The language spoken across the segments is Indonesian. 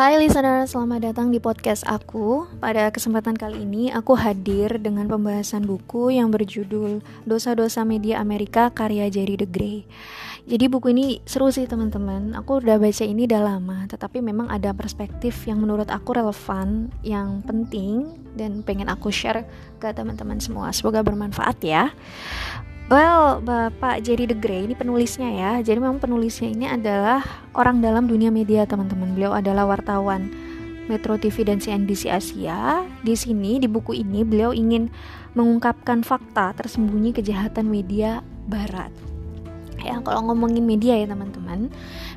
Hai listener, selamat datang di podcast aku. Pada kesempatan kali ini, aku hadir dengan pembahasan buku yang berjudul Dosa-dosa Media Amerika karya Jerry the Grey. Jadi buku ini seru sih teman-teman. Aku udah baca ini udah lama, tetapi memang ada perspektif yang menurut aku relevan, yang penting dan pengen aku share ke teman-teman semua. Semoga bermanfaat ya. Well, Bapak Jerry the Grey ini penulisnya ya. Jadi memang penulisnya ini adalah orang dalam dunia media, teman-teman. Beliau adalah wartawan Metro TV dan CNBC Asia. Di sini di buku ini beliau ingin mengungkapkan fakta tersembunyi kejahatan media barat. Ya, kalau ngomongin media ya, teman-teman.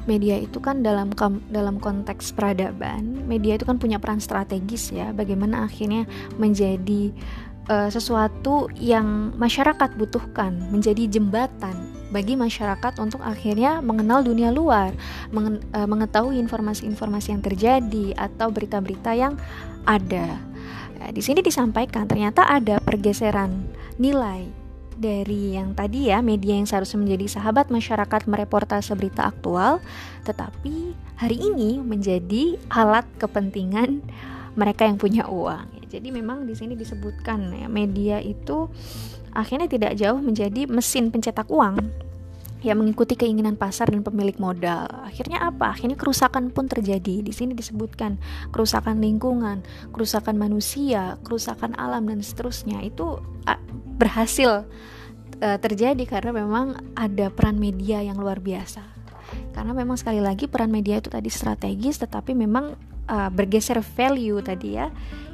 Media itu kan dalam dalam konteks peradaban, media itu kan punya peran strategis ya. Bagaimana akhirnya menjadi uh, sesuatu yang masyarakat butuhkan menjadi jembatan bagi masyarakat untuk akhirnya mengenal dunia luar, uh, mengetahui informasi-informasi yang terjadi atau berita-berita yang ada. Nah, di sini disampaikan ternyata ada pergeseran nilai dari yang tadi ya media yang seharusnya menjadi sahabat masyarakat mereportase berita aktual, tetapi hari ini menjadi alat kepentingan mereka yang punya uang. Jadi memang di sini disebutkan ya media itu akhirnya tidak jauh menjadi mesin pencetak uang yang mengikuti keinginan pasar dan pemilik modal. Akhirnya apa? Akhirnya kerusakan pun terjadi. Di sini disebutkan kerusakan lingkungan, kerusakan manusia, kerusakan alam dan seterusnya. Itu berhasil uh, terjadi karena memang ada peran media yang luar biasa. Karena memang sekali lagi peran media itu tadi strategis tetapi memang uh, bergeser value tadi ya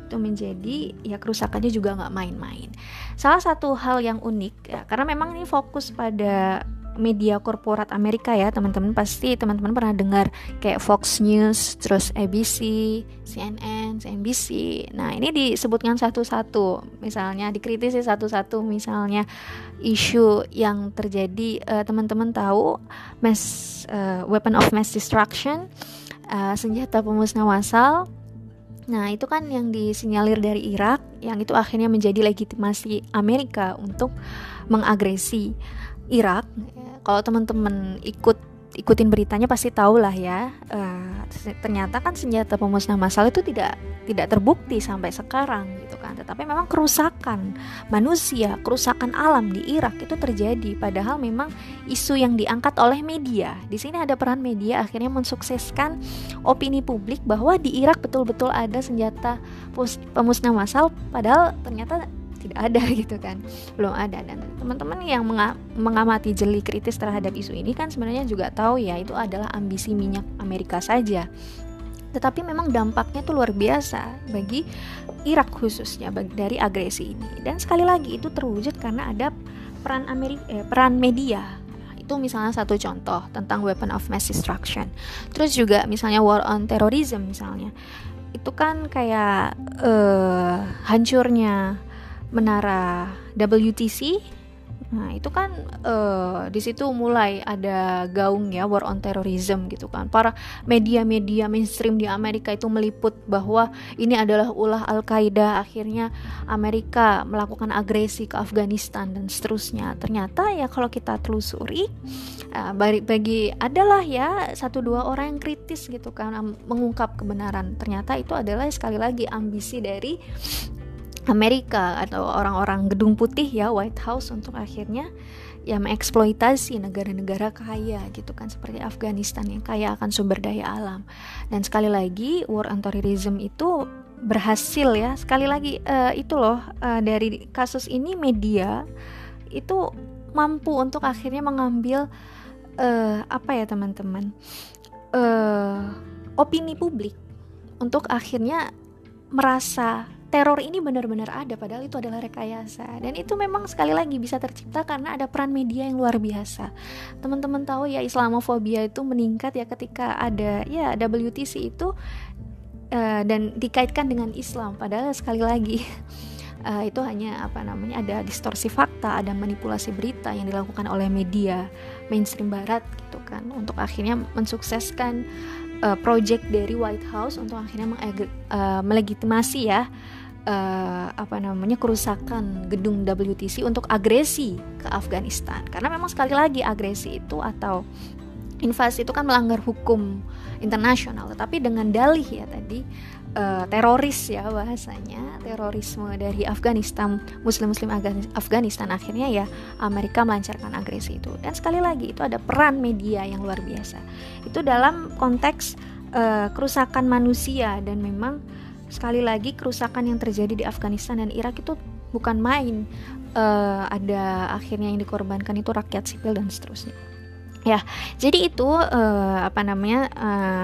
itu menjadi ya kerusakannya juga nggak main-main. Salah satu hal yang unik ya karena memang ini fokus pada media korporat Amerika ya teman-teman. Pasti teman-teman pernah dengar kayak Fox News terus ABC CNN CNBC nah ini disebutkan satu-satu. Misalnya dikritisi satu-satu misalnya isu yang terjadi uh, teman-teman tahu mass uh, weapon of mass destruction uh, senjata pemusnah massal Nah, itu kan yang disinyalir dari Irak, yang itu akhirnya menjadi legitimasi Amerika untuk mengagresi Irak. Kalau teman-teman ikut ikutin beritanya pasti tahu lah ya. Uh, ternyata kan senjata pemusnah massal itu tidak tidak terbukti sampai sekarang gitu tetapi memang kerusakan manusia kerusakan alam di Irak itu terjadi. Padahal memang isu yang diangkat oleh media. Di sini ada peran media akhirnya mensukseskan opini publik bahwa di Irak betul-betul ada senjata pemusnah massal padahal ternyata tidak ada gitu kan. Belum ada. Dan teman-teman yang mengamati jeli kritis terhadap isu ini kan sebenarnya juga tahu ya itu adalah ambisi minyak Amerika saja tetapi memang dampaknya itu luar biasa bagi Irak khususnya dari agresi ini. Dan sekali lagi itu terwujud karena ada peran Amerika eh, peran media. Itu misalnya satu contoh tentang weapon of mass destruction. Terus juga misalnya war on terrorism misalnya. Itu kan kayak uh, hancurnya menara WTC Nah, itu kan uh, di situ mulai ada gaung ya war on terrorism gitu kan. Para media-media mainstream di Amerika itu meliput bahwa ini adalah ulah Al-Qaeda. Akhirnya Amerika melakukan agresi ke Afghanistan dan seterusnya. Ternyata ya kalau kita telusuri uh, bagi, adalah ya satu dua orang yang kritis gitu kan mengungkap kebenaran. Ternyata itu adalah sekali lagi ambisi dari Amerika atau orang-orang gedung putih ya White House untuk akhirnya ya mengeksploitasi negara-negara kaya gitu kan seperti Afghanistan yang kaya akan sumber daya alam. Dan sekali lagi war on terrorism itu berhasil ya. Sekali lagi uh, itu loh uh, dari kasus ini media itu mampu untuk akhirnya mengambil uh, apa ya teman-teman uh, opini publik untuk akhirnya merasa teror ini benar-benar ada padahal itu adalah rekayasa. Dan itu memang sekali lagi bisa tercipta karena ada peran media yang luar biasa. Teman-teman tahu ya Islamofobia itu meningkat ya ketika ada ya WTC itu uh, dan dikaitkan dengan Islam. Padahal sekali lagi uh, itu hanya apa namanya ada distorsi fakta ada manipulasi berita yang dilakukan oleh media mainstream barat gitu kan untuk akhirnya mensukseskan uh, project dari White House untuk akhirnya uh, melegitimasi ya uh, apa namanya kerusakan gedung WTC untuk agresi ke Afghanistan. Karena memang sekali lagi agresi itu atau invasi itu kan melanggar hukum internasional. Tetapi dengan dalih ya tadi uh, teroris ya bahasanya terorisme dari Afghanistan muslim-muslim Afghanistan akhirnya ya Amerika melancarkan agresi itu. Dan sekali lagi itu ada peran media yang luar biasa. Itu dalam konteks uh, kerusakan manusia dan memang sekali lagi kerusakan yang terjadi di Afghanistan dan Irak itu bukan main. Uh, ada akhirnya yang dikorbankan itu rakyat sipil dan seterusnya. Ya jadi itu uh, apa namanya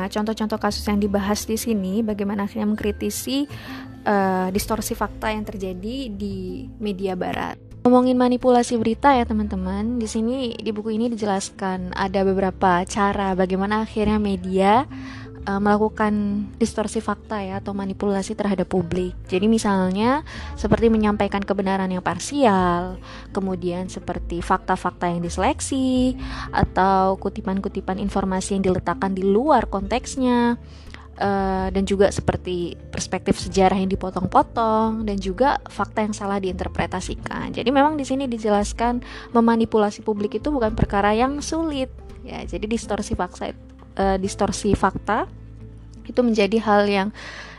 contoh contoh-contoh kasus yang dibahas di sini bagaimana akhirnya mengkritisi uh, distorsi fakta yang terjadi di media barat. Ngomongin manipulasi berita ya teman-teman di sini di buku ini dijelaskan ada beberapa cara bagaimana akhirnya media uh, melakukan distorsi fakta ya atau manipulasi terhadap publik. Jadi misalnya seperti menyampaikan kebenaran yang parsial, kemudian seperti fakta-fakta yang diseleksi atau kutipan-kutipan informasi yang diletakkan di luar konteksnya. Uh, dan juga seperti perspektif sejarah yang dipotong-potong dan juga fakta yang salah diinterpretasikan. Jadi memang di sini dijelaskan memanipulasi publik itu bukan perkara yang sulit ya. Jadi distorsi fakta uh, distorsi fakta itu menjadi hal yang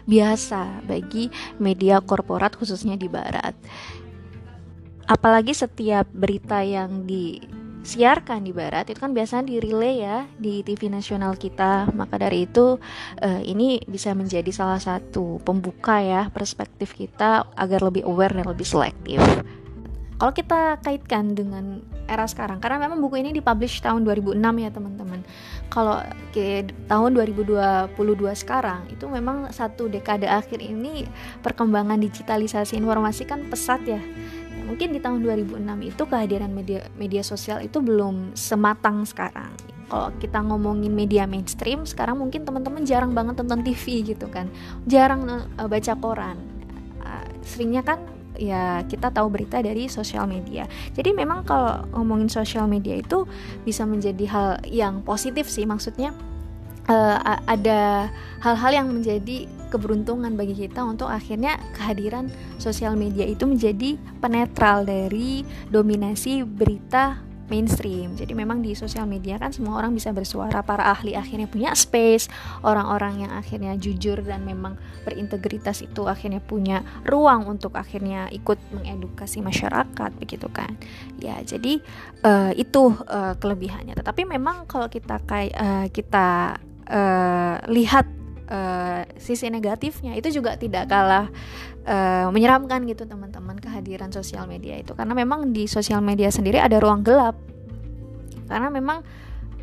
biasa bagi media korporat khususnya di barat. Apalagi setiap berita yang disiarkan di barat itu kan biasanya di relay ya di TV nasional kita. Maka dari itu uh, ini bisa menjadi salah satu pembuka ya perspektif kita agar lebih aware dan lebih selektif. Kalau kita kaitkan dengan era sekarang, karena memang buku ini dipublish tahun 2006 ya teman-teman. Kalau ke tahun 2022 sekarang, itu memang satu dekade akhir ini perkembangan digitalisasi informasi kan pesat ya. ya mungkin di tahun 2006 itu kehadiran media media sosial itu belum sematang sekarang. Kalau kita ngomongin media mainstream, sekarang mungkin teman-teman jarang banget tonton TV gitu kan, jarang uh, baca koran. Uh, seringnya kan ya kita tahu berita dari sosial media. Jadi memang kalau ngomongin sosial media itu bisa menjadi hal yang positif sih maksudnya uh, ada hal-hal yang menjadi keberuntungan bagi kita untuk akhirnya kehadiran sosial media itu menjadi penetral dari dominasi berita mainstream. Jadi memang di sosial media kan semua orang bisa bersuara, para ahli akhirnya punya space, orang-orang yang akhirnya jujur dan memang berintegritas itu akhirnya punya ruang untuk akhirnya ikut mengedukasi masyarakat begitu kan. Ya, jadi uh, itu uh, kelebihannya. Tetapi memang kalau kita kayak uh, kita uh, lihat uh, sisi negatifnya itu juga tidak kalah uh, menyeramkan gitu teman-teman kehadiran sosial media itu. Karena memang di sosial media sendiri ada ruang gelap. Karena memang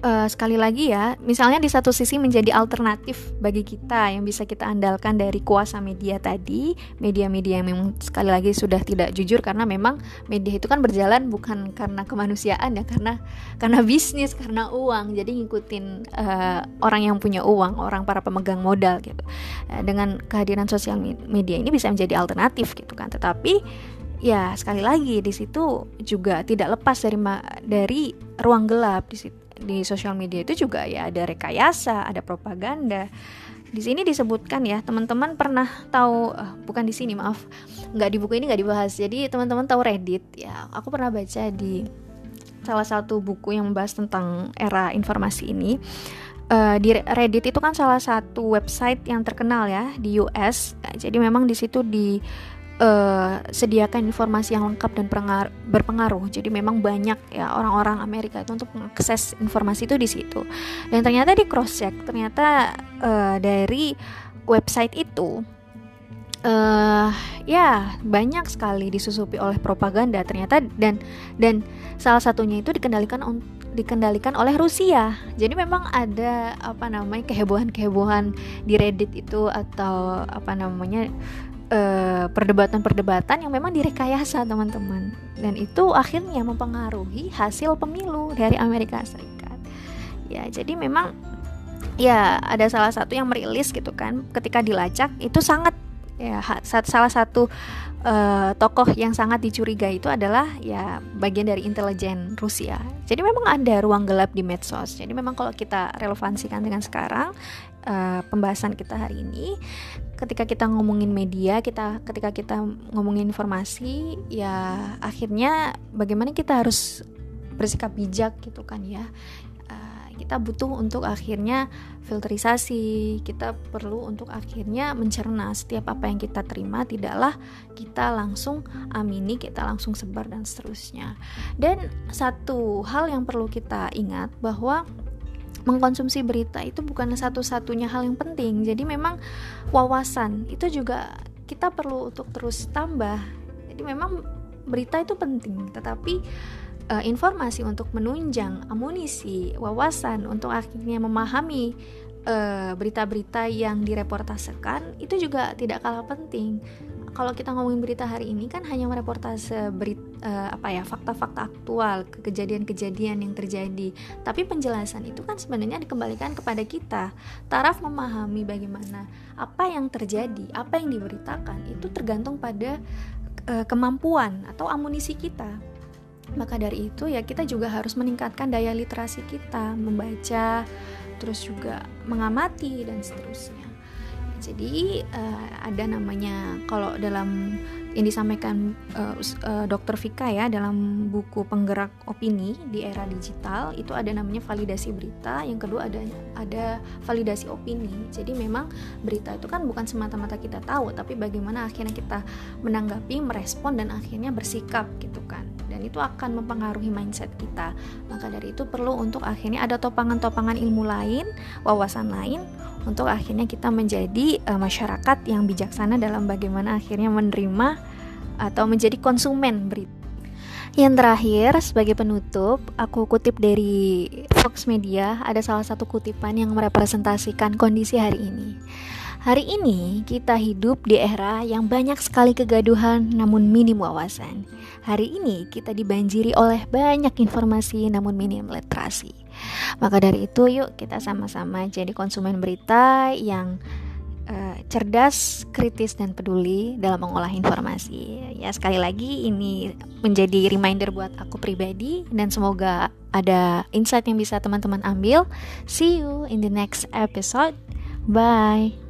uh, sekali lagi ya, misalnya di satu sisi menjadi alternatif bagi kita yang bisa kita andalkan dari kuasa media tadi, media-media yang memang sekali lagi sudah tidak jujur karena memang media itu kan berjalan bukan karena kemanusiaan ya, karena karena bisnis, karena uang. Jadi ngikutin uh, orang yang punya uang, orang para pemegang modal gitu. Uh, dengan kehadiran sosial media ini bisa menjadi alternatif gitu kan. Tetapi ya sekali lagi di situ juga tidak lepas dari dari ruang gelap di situ di sosial media itu juga ya ada rekayasa, ada propaganda. Di sini disebutkan ya, teman-teman pernah tahu uh, bukan di sini maaf, nggak di buku ini nggak dibahas. Jadi teman-teman tahu Reddit ya, aku pernah baca di salah satu buku yang membahas tentang era informasi ini. Uh, di Reddit itu kan salah satu website yang terkenal ya di US. jadi memang di situ di uh, sediakan informasi yang lengkap dan berpengaruh. Jadi memang banyak ya orang-orang Amerika itu untuk mengakses informasi itu di situ. Dan ternyata di cross check ternyata uh, dari website itu uh, ya banyak sekali disusupi oleh propaganda ternyata dan dan salah satunya itu dikendalikan on, dikendalikan oleh Rusia. Jadi memang ada apa namanya kehebohan-kehebohan di Reddit itu atau apa namanya perdebatan-perdebatan yang memang direkayasa teman-teman. Dan itu akhirnya mempengaruhi hasil pemilu dari Amerika Serikat. Ya jadi memang ya ada salah satu yang merilis gitu kan ketika dilacak itu sangat ya salah satu uh, tokoh yang sangat dicurigai itu adalah ya bagian dari intelijen Rusia. Jadi memang ada ruang gelap di medsos. Jadi memang kalau kita relevansikan dengan sekarang uh, pembahasan kita hari ini, ketika kita ngomongin media kita ketika kita ngomongin informasi ya akhirnya bagaimana kita harus bersikap bijak gitu kan ya kita butuh untuk akhirnya filterisasi. Kita perlu untuk akhirnya mencerna setiap apa yang kita terima. Tidaklah kita langsung amini kita langsung sebar dan seterusnya. Dan satu hal yang perlu kita ingat bahwa mengkonsumsi berita itu bukan satu-satunya hal yang penting. Jadi memang wawasan itu juga kita perlu untuk terus tambah. Jadi memang berita itu penting tetapi uh, informasi untuk menunjang amunisi, wawasan untuk akhirnya memahami eh, berita-berita uh, yang direportasekan itu juga tidak kalah penting. Kalau kita ngomongin berita hari ini kan hanya mereportase berita uh, apa ya fakta-fakta aktual, kejadian-kejadian yang terjadi. Tapi penjelasan itu kan sebenarnya dikembalikan kepada kita. Taraf memahami bagaimana apa yang terjadi, apa yang diberitakan itu tergantung pada uh, kemampuan atau amunisi kita maka dari itu ya kita juga harus meningkatkan daya literasi kita, membaca, terus juga mengamati dan seterusnya. Jadi uh, ada namanya kalau dalam yang disampaikan uh, uh, Dr. Vika ya dalam buku penggerak opini di era digital itu ada namanya validasi berita, yang kedua ada ada validasi opini. Jadi memang berita itu kan bukan semata-mata kita tahu, tapi bagaimana akhirnya kita menanggapi, merespon dan akhirnya bersikap gitu kan. Itu akan mempengaruhi mindset kita. Maka dari itu perlu untuk akhirnya ada topangan-topangan ilmu lain, wawasan lain untuk akhirnya kita menjadi uh, masyarakat yang bijaksana dalam bagaimana akhirnya menerima atau menjadi konsumen berita. Yang terakhir, sebagai penutup, aku kutip dari Fox Media, ada salah satu kutipan yang merepresentasikan kondisi hari ini. Hari ini kita hidup di era yang banyak sekali kegaduhan namun minim wawasan. Hari ini kita dibanjiri oleh banyak informasi namun minim literasi. Maka dari itu yuk kita sama-sama jadi konsumen berita yang uh, cerdas, kritis dan peduli dalam mengolah informasi. Ya sekali lagi ini menjadi reminder buat aku pribadi dan semoga ada insight yang bisa teman-teman ambil. See you in the next episode. Bye.